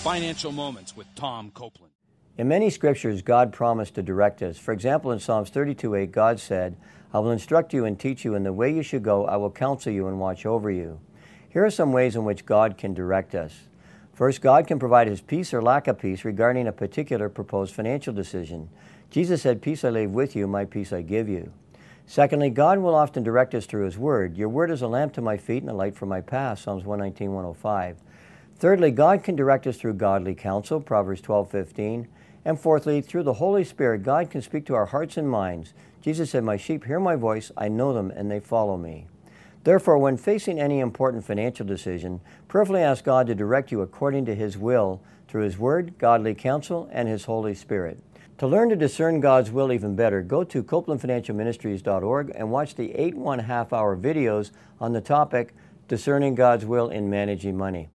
Financial Moments with Tom Copeland. In many scriptures, God promised to direct us. For example, in Psalms 32 8, God said, I will instruct you and teach you in the way you should go. I will counsel you and watch over you. Here are some ways in which God can direct us. First, God can provide his peace or lack of peace regarding a particular proposed financial decision. Jesus said, Peace I leave with you, my peace I give you. Secondly, God will often direct us through his word. Your word is a lamp to my feet and a light for my path, Psalms 119, 105. Thirdly, God can direct us through godly counsel, Proverbs 12, 15. And fourthly, through the Holy Spirit, God can speak to our hearts and minds. Jesus said, My sheep hear my voice, I know them, and they follow me. Therefore, when facing any important financial decision, prayerfully ask God to direct you according to His will through His Word, godly counsel, and His Holy Spirit. To learn to discern God's will even better, go to CopelandFinancialMinistries.org and watch the eight one half hour videos on the topic Discerning God's Will in Managing Money.